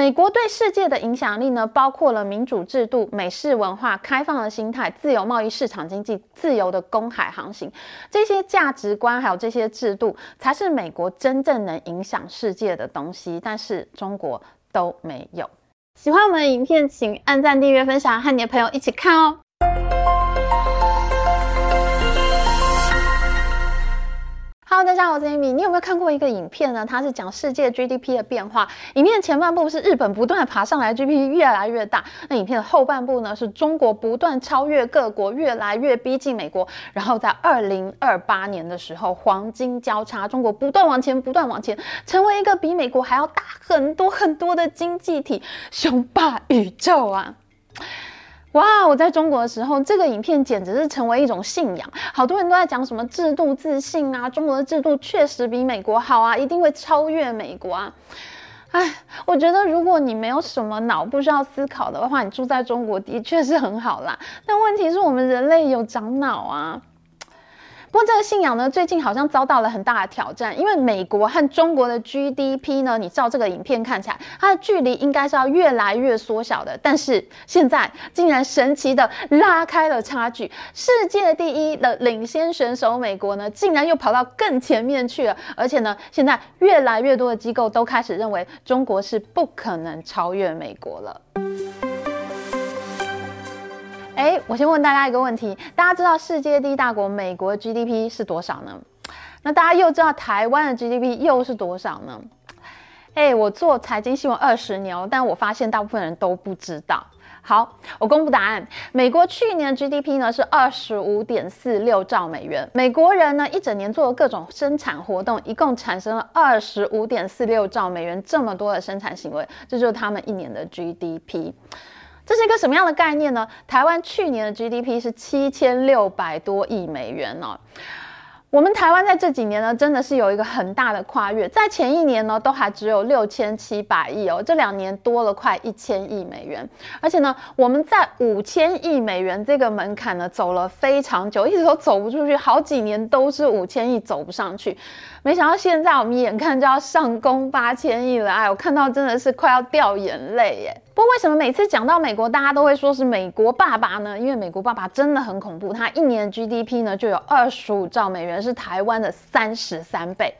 美国对世界的影响力呢，包括了民主制度、美式文化、开放的心态、自由贸易市场经济、自由的公海航行，这些价值观还有这些制度，才是美国真正能影响世界的东西。但是中国都没有。喜欢我们的影片，请按赞、订阅、分享，和你的朋友一起看哦。Hello，大家好，我是 Amy。你有没有看过一个影片呢？它是讲世界 GDP 的变化。影片前半部是日本不断爬上来，GDP 越来越大。那影片的后半部呢，是中国不断超越各国，越来越逼近美国。然后在二零二八年的时候，黄金交叉，中国不断往前，不断往前，成为一个比美国还要大很多很多的经济体，雄霸宇宙啊！哇！我在中国的时候，这个影片简直是成为一种信仰。好多人都在讲什么制度自信啊，中国的制度确实比美国好啊，一定会超越美国啊。哎，我觉得如果你没有什么脑，不需要思考的话，你住在中国的确是很好啦。但问题是我们人类有长脑啊。不过这个信仰呢，最近好像遭到了很大的挑战，因为美国和中国的 GDP 呢，你照这个影片看起来，它的距离应该是要越来越缩小的，但是现在竟然神奇的拉开了差距，世界第一的领先选手美国呢，竟然又跑到更前面去了，而且呢，现在越来越多的机构都开始认为中国是不可能超越美国了。哎，我先问大家一个问题：大家知道世界第一大国美国 GDP 是多少呢？那大家又知道台湾的 GDP 又是多少呢？哎，我做财经新闻二十年，但我发现大部分人都不知道。好，我公布答案：美国去年 GDP 呢是二十五点四六兆美元。美国人呢一整年做了各种生产活动，一共产生了二十五点四六兆美元，这么多的生产行为，这就是他们一年的 GDP。这是一个什么样的概念呢？台湾去年的 GDP 是七千六百多亿美元哦。我们台湾在这几年呢，真的是有一个很大的跨越，在前一年呢，都还只有六千七百亿哦，这两年多了快一千亿美元，而且呢，我们在五千亿美元这个门槛呢，走了非常久，一直都走不出去，好几年都是五千亿走不上去，没想到现在我们眼看就要上攻八千亿了，哎，我看到真的是快要掉眼泪耶。不过为什么每次讲到美国，大家都会说是美国爸爸呢？因为美国爸爸真的很恐怖，他一年 GDP 呢就有二十五兆美元。是台湾的三十三倍，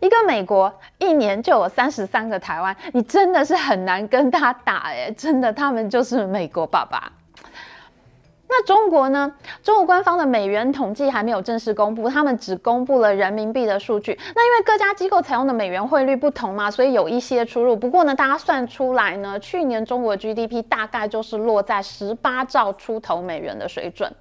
一个美国一年就有三十三个台湾，你真的是很难跟他打哎，真的，他们就是美国爸爸。那中国呢？中国官方的美元统计还没有正式公布，他们只公布了人民币的数据。那因为各家机构采用的美元汇率不同嘛，所以有一些出入。不过呢，大家算出来呢，去年中国 GDP 大概就是落在十八兆出头美元的水准。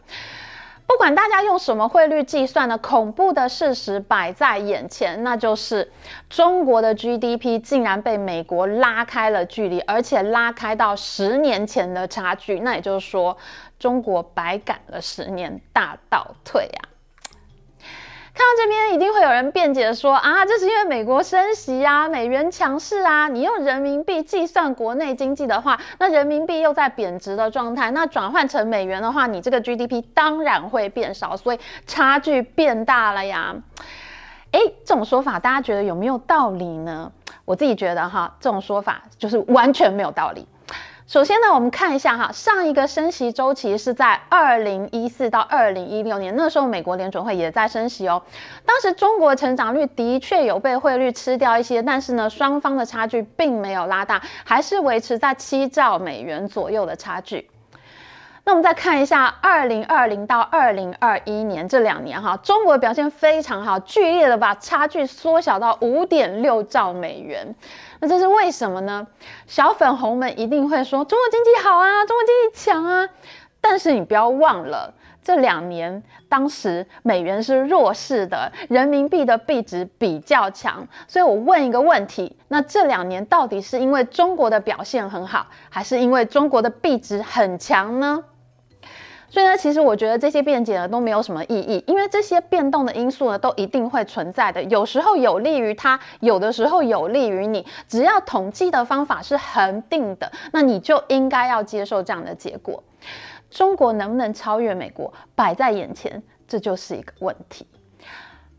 不管大家用什么汇率计算呢，恐怖的事实摆在眼前，那就是中国的 GDP 竟然被美国拉开了距离，而且拉开到十年前的差距。那也就是说，中国白赶了十年，大倒退啊。看到这边，一定会有人辩解说啊，这是因为美国升息啊，美元强势啊。你用人民币计算国内经济的话，那人民币又在贬值的状态，那转换成美元的话，你这个 GDP 当然会变少，所以差距变大了呀。诶，这种说法大家觉得有没有道理呢？我自己觉得哈，这种说法就是完全没有道理。首先呢，我们看一下哈，上一个升息周期是在二零一四到二零一六年，那时候美国联准会也在升息哦。当时中国成长率的确有被汇率吃掉一些，但是呢，双方的差距并没有拉大，还是维持在七兆美元左右的差距。那我们再看一下二零二零到二零二一年这两年哈，中国表现非常好，剧烈的把差距缩小到五点六兆美元。那这是为什么呢？小粉红们一定会说中国经济好啊，中国经济强啊。但是你不要忘了，这两年当时美元是弱势的，人民币的币值比较强。所以我问一个问题：那这两年到底是因为中国的表现很好，还是因为中国的币值很强呢？所以呢，其实我觉得这些辩解呢都没有什么意义，因为这些变动的因素呢都一定会存在的，有时候有利于它，有的时候有利于你。只要统计的方法是恒定的，那你就应该要接受这样的结果。中国能不能超越美国，摆在眼前，这就是一个问题。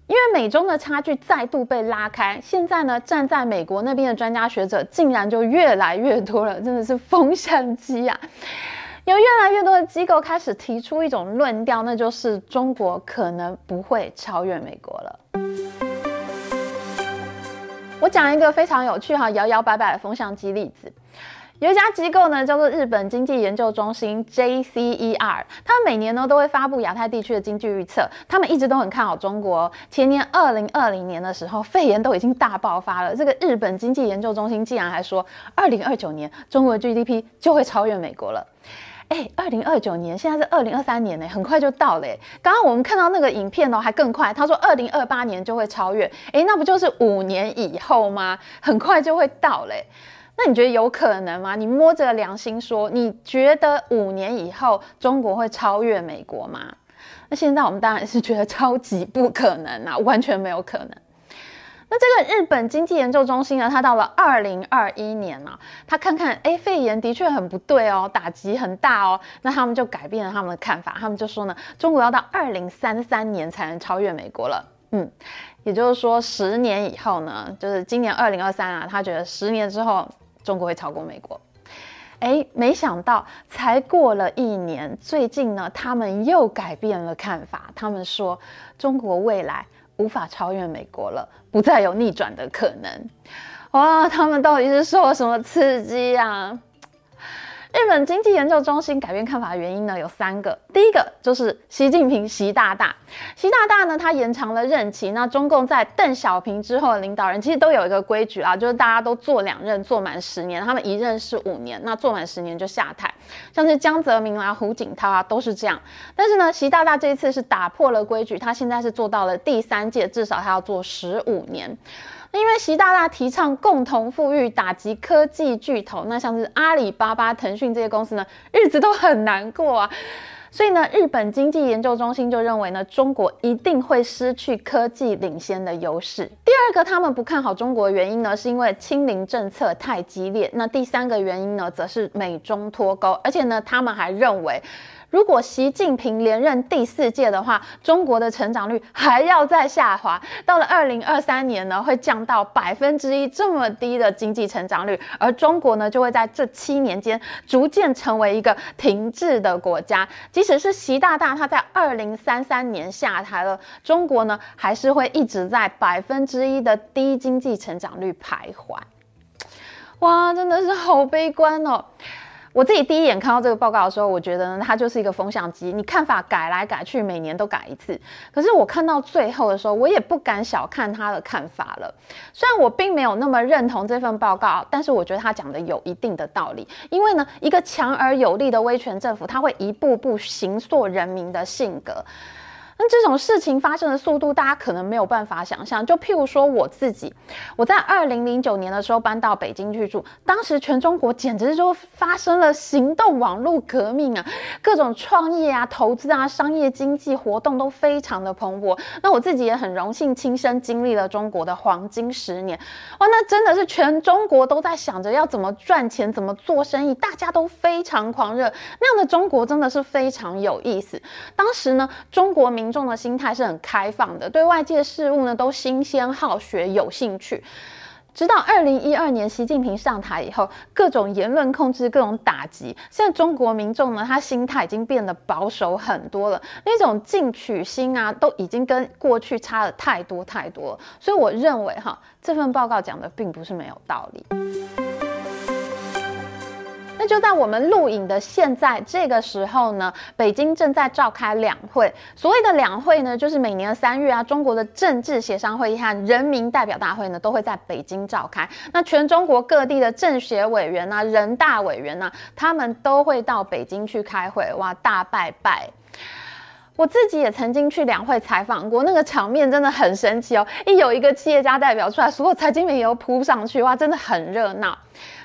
因为美中的差距再度被拉开，现在呢，站在美国那边的专家学者竟然就越来越多了，真的是风向机啊！有越来越多的机构开始提出一种论调，那就是中国可能不会超越美国了。我讲一个非常有趣哈，摇摇摆摆的风向机例子。有一家机构呢，叫做日本经济研究中心 JCER，他们每年呢都会发布亚太地区的经济预测。他们一直都很看好中国。前年二零二零年的时候，肺炎都已经大爆发了，这个日本经济研究中心竟然还说，二零二九年中国的 GDP 就会超越美国了。哎，二零二九年现在是二零二三年呢，很快就到了。刚刚我们看到那个影片哦，还更快，他说二零二八年就会超越。哎，那不就是五年以后吗？很快就会到嘞。那你觉得有可能吗？你摸着良心说，你觉得五年以后中国会超越美国吗？那现在我们当然是觉得超级不可能啊，完全没有可能。那这个日本经济研究中心呢，他到了二零二一年啊，他看看，哎，肺炎的确很不对哦，打击很大哦，那他们就改变了他们的看法，他们就说呢，中国要到二零三三年才能超越美国了。嗯，也就是说，十年以后呢，就是今年二零二三啊，他觉得十年之后。中国会超过美国，哎，没想到才过了一年，最近呢，他们又改变了看法。他们说，中国未来无法超越美国了，不再有逆转的可能。哇，他们到底是受了什么刺激啊？日本经济研究中心改变看法的原因呢，有三个。第一个就是习近平习大大，习大大呢，他延长了任期。那中共在邓小平之后的领导人其实都有一个规矩啊，就是大家都做两任，做满十年。他们一任是五年，那做满十年就下台。像是江泽民啊、胡锦涛啊都是这样。但是呢，习大大这一次是打破了规矩，他现在是做到了第三届，至少他要做十五年。因为习大大提倡共同富裕，打击科技巨头，那像是阿里巴巴、腾讯这些公司呢，日子都很难过啊。所以呢，日本经济研究中心就认为呢，中国一定会失去科技领先的优势。第二个，他们不看好中国的原因呢，是因为清零政策太激烈。那第三个原因呢，则是美中脱钩，而且呢，他们还认为。如果习近平连任第四届的话，中国的成长率还要再下滑，到了二零二三年呢，会降到百分之一这么低的经济成长率，而中国呢，就会在这七年间逐渐成为一个停滞的国家。即使是习大大他在二零三三年下台了，中国呢，还是会一直在百分之一的低经济成长率徘徊。哇，真的是好悲观哦。我自己第一眼看到这个报告的时候，我觉得呢，它就是一个风向机，你看法改来改去，每年都改一次。可是我看到最后的时候，我也不敢小看他的看法了。虽然我并没有那么认同这份报告，但是我觉得他讲的有一定的道理。因为呢，一个强而有力的威权政府，它会一步步形塑人民的性格。那这种事情发生的速度，大家可能没有办法想象。就譬如说我自己，我在二零零九年的时候搬到北京去住，当时全中国简直就发生了行动网络革命啊，各种创业啊、投资啊、商业经济活动都非常的蓬勃。那我自己也很荣幸亲身经历了中国的黄金十年，哇，那真的是全中国都在想着要怎么赚钱、怎么做生意，大家都非常狂热。那样的中国真的是非常有意思。当时呢，中国民众的心态是很开放的，对外界事物呢都新鲜好学有兴趣。直到二零一二年习近平上台以后，各种言论控制，各种打击，现在中国民众呢，他心态已经变得保守很多了，那种进取心啊，都已经跟过去差了太多太多了。所以我认为哈，这份报告讲的并不是没有道理。那就在我们录影的现在这个时候呢，北京正在召开两会。所谓的两会呢，就是每年的三月啊，中国的政治协商会议和人民代表大会呢，都会在北京召开。那全中国各地的政协委员呐、人大委员呐、他们都会到北京去开会。哇，大拜拜！我自己也曾经去两会采访过，那个场面真的很神奇哦。一有一个企业家代表出来，所有财经媒体都扑上去，哇，真的很热闹。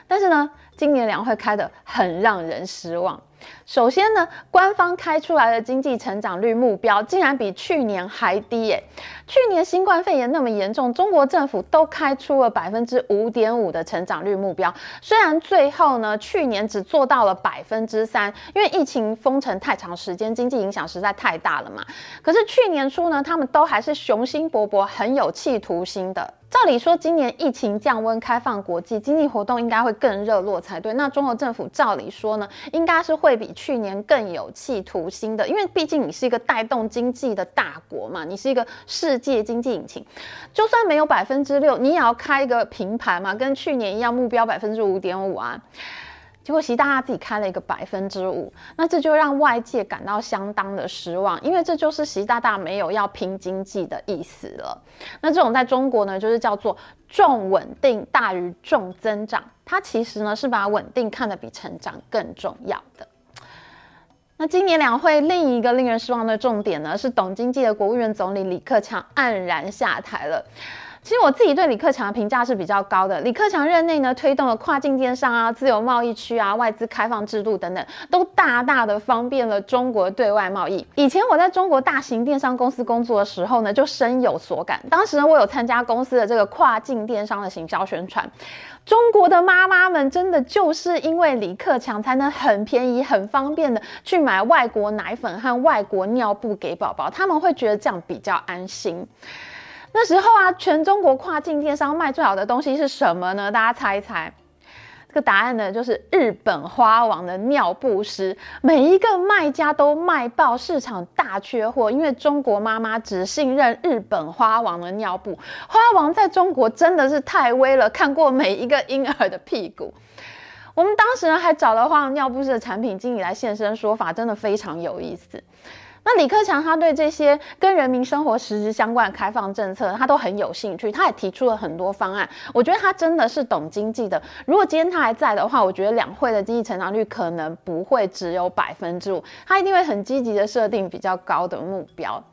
但是呢，今年两会开得很让人失望。首先呢，官方开出来的经济成长率目标竟然比去年还低耶！去年新冠肺炎那么严重，中国政府都开出了百分之五点五的成长率目标，虽然最后呢，去年只做到了百分之三，因为疫情封城太长时间，经济影响实在太大了嘛。可是去年初呢，他们都还是雄心勃勃，很有企图心的。照理说，今年疫情降温，开放国际经济活动应该会更热络才对。那中国政府照理说呢，应该是会比去年更有企图心的，因为毕竟你是一个带动经济的大国嘛，你是一个世界经济引擎。就算没有百分之六，你也要开一个平盘嘛，跟去年一样，目标百分之五点五啊。结果习大大自己开了一个百分之五，那这就让外界感到相当的失望，因为这就是习大大没有要拼经济的意思了。那这种在中国呢，就是叫做重稳定大于重增长，它其实呢是把稳定看得比成长更重要的。那今年两会另一个令人失望的重点呢，是懂经济的国务院总理李克强黯然下台了。其实我自己对李克强的评价是比较高的。李克强任内呢，推动了跨境电商啊、自由贸易区啊、外资开放制度等等，都大大的方便了中国对外贸易。以前我在中国大型电商公司工作的时候呢，就深有所感。当时呢，我有参加公司的这个跨境电商的行销宣传。中国的妈妈们真的就是因为李克强，才能很便宜、很方便的去买外国奶粉和外国尿布给宝宝，他们会觉得这样比较安心。那时候啊，全中国跨境电商卖最好的东西是什么呢？大家猜一猜。这个答案呢，就是日本花王的尿不湿，每一个卖家都卖爆，市场大缺货，因为中国妈妈只信任日本花王的尿布。花王在中国真的是太威了，看过每一个婴儿的屁股。我们当时呢，还找了换尿不湿的产品经理来现身说法，真的非常有意思。那李克强他对这些跟人民生活实质相关的开放政策，他都很有兴趣，他也提出了很多方案。我觉得他真的是懂经济的。如果今天他还在的话，我觉得两会的经济成长率可能不会只有百分之五，他一定会很积极的设定比较高的目标。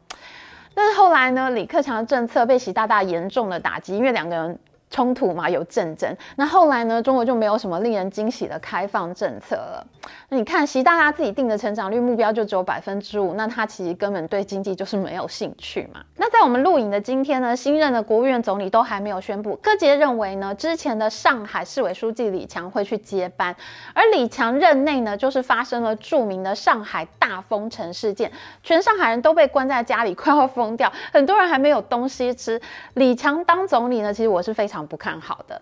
但是后来呢，李克强的政策被习大大严重的打击，因为两个人。冲突嘛，有战争。那后来呢，中国就没有什么令人惊喜的开放政策了。那你看，习大大自己定的成长率目标就只有百分之五，那他其实根本对经济就是没有兴趣嘛。那在我们录影的今天呢，新任的国务院总理都还没有宣布。各界认为呢，之前的上海市委书记李强会去接班，而李强任内呢，就是发生了著名的上海大封城事件，全上海人都被关在家里，快要疯掉，很多人还没有东西吃。李强当总理呢，其实我是非常。不看好的。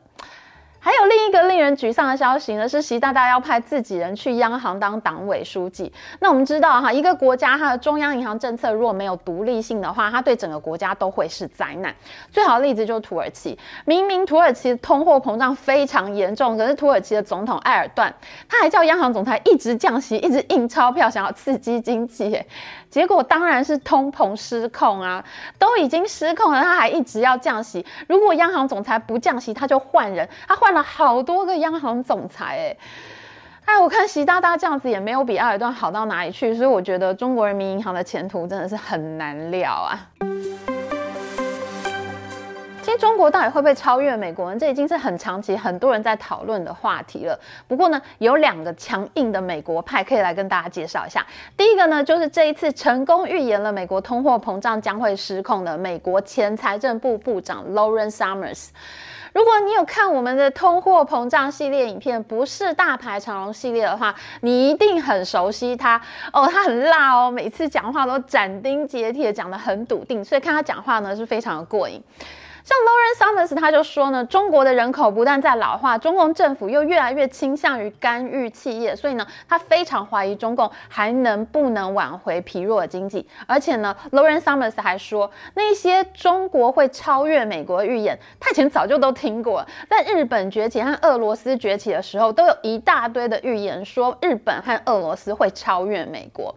还有另一个令人沮丧的消息呢，是习大大要派自己人去央行当党委书记。那我们知道哈，一个国家它的中央银行政策如果没有独立性的话，它对整个国家都会是灾难。最好的例子就是土耳其，明明土耳其通货膨胀非常严重，可是土耳其的总统埃尔段他还叫央行总裁一直降息，一直印钞票，想要刺激经济。结果当然是通膨失控啊，都已经失控了，他还一直要降息。如果央行总裁不降息，他就换人，他换。了好多个央行总裁，哎，哎，我看习大大这样子也没有比埃尔顿好到哪里去，所以我觉得中国人民银行的前途真的是很难料啊。其实中国到底会不会超越美国呢？这已经是很长期很多人在讨论的话题了。不过呢，有两个强硬的美国派可以来跟大家介绍一下。第一个呢，就是这一次成功预言了美国通货膨胀将会失控的美国前财政部部长 Lauren Summers。如果你有看我们的通货膨胀系列影片，不是大牌长龙系列的话，你一定很熟悉他哦，他很辣哦，每次讲话都斩钉截铁，讲得很笃定，所以看他讲话呢是非常的过瘾。像 Lawrence Summers 他就说呢，中国的人口不但在老化，中共政府又越来越倾向于干预企业，所以呢，他非常怀疑中共还能不能挽回疲弱的经济。而且呢，Lawrence Summers 还说，那些中国会超越美国的预言，他以前早就都听过了。在日本崛起和俄罗斯崛起的时候，都有一大堆的预言说日本和俄罗斯会超越美国。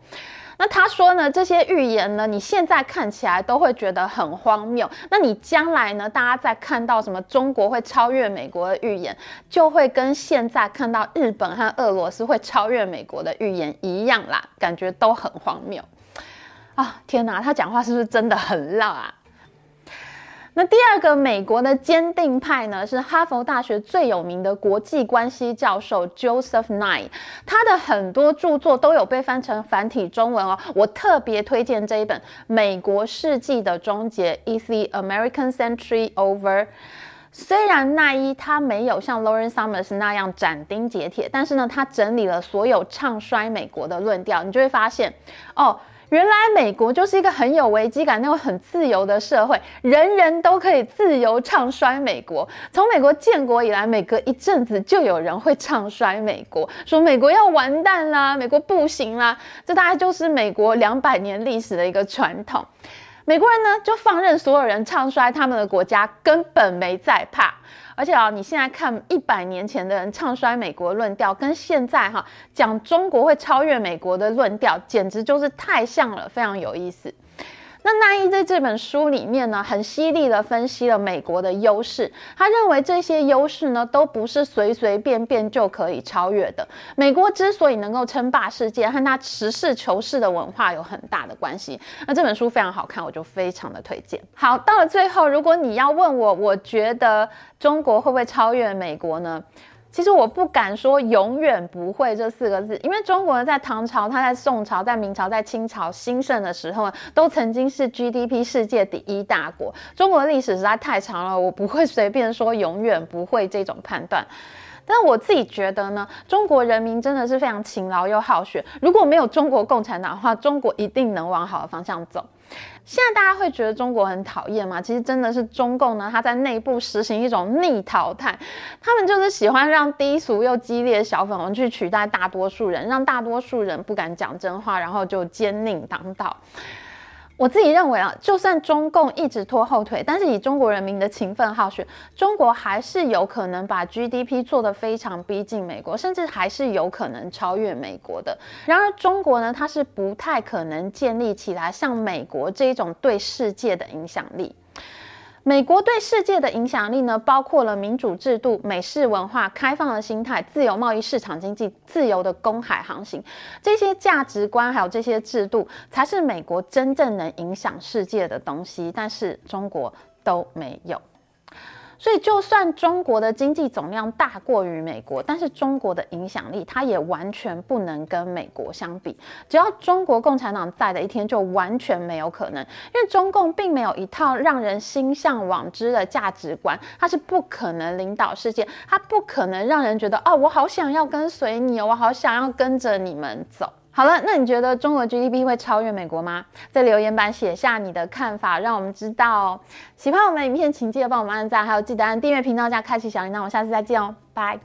那他说呢，这些预言呢，你现在看起来都会觉得很荒谬。那你将来呢，大家在看到什么中国会超越美国的预言，就会跟现在看到日本和俄罗斯会超越美国的预言一样啦，感觉都很荒谬啊！天哪，他讲话是不是真的很辣啊？那第二个美国的坚定派呢，是哈佛大学最有名的国际关系教授 Joseph Nye，他的很多著作都有被翻成繁体中文哦。我特别推荐这一本《美国世纪的终结》（Is the American Century Over？）。虽然奈伊他没有像 Lauren Summers 那样斩钉截铁，但是呢，他整理了所有唱衰美国的论调，你就会发现哦。原来美国就是一个很有危机感、那种很自由的社会，人人都可以自由唱衰美国。从美国建国以来，每隔一阵子就有人会唱衰美国，说美国要完蛋啦，美国不行啦。这大概就是美国两百年历史的一个传统。美国人呢，就放任所有人唱衰他们的国家，根本没在怕。而且啊，你现在看一百年前的人唱衰美国论调，跟现在哈讲中国会超越美国的论调，简直就是太像了，非常有意思。那奈伊在这本书里面呢，很犀利的分析了美国的优势。他认为这些优势呢，都不是随随便便就可以超越的。美国之所以能够称霸世界，和他实事求是的文化有很大的关系。那这本书非常好看，我就非常的推荐。好，到了最后，如果你要问我，我觉得中国会不会超越美国呢？其实我不敢说永远不会这四个字，因为中国人在唐朝、他在宋朝、在明朝、在清朝兴盛的时候，都曾经是 GDP 世界第一大国。中国的历史实在太长了，我不会随便说永远不会这种判断。但我自己觉得呢，中国人民真的是非常勤劳又好学。如果没有中国共产党的话，中国一定能往好的方向走。现在大家会觉得中国很讨厌吗？其实真的是中共呢，他在内部实行一种逆淘汰，他们就是喜欢让低俗又激烈的小粉红去取代大多数人，让大多数人不敢讲真话，然后就奸佞当道。我自己认为啊，就算中共一直拖后腿，但是以中国人民的勤奋好学，中国还是有可能把 GDP 做得非常逼近美国，甚至还是有可能超越美国的。然而，中国呢，它是不太可能建立起来像美国这一种对世界的影响力。美国对世界的影响力呢，包括了民主制度、美式文化、开放的心态、自由贸易市场经济、自由的公海航行，这些价值观还有这些制度，才是美国真正能影响世界的东西。但是中国都没有。所以，就算中国的经济总量大过于美国，但是中国的影响力它也完全不能跟美国相比。只要中国共产党在的一天，就完全没有可能，因为中共并没有一套让人心向往之的价值观，它是不可能领导世界，它不可能让人觉得哦，我好想要跟随你哦，我好想要跟着你们走。好了，那你觉得中国 GDP 会超越美国吗？在留言板写下你的看法，让我们知道。喜欢我们的影片，请记得帮我们按赞，还有记得按订阅频道加开启小铃铛。我们下次再见哦，拜。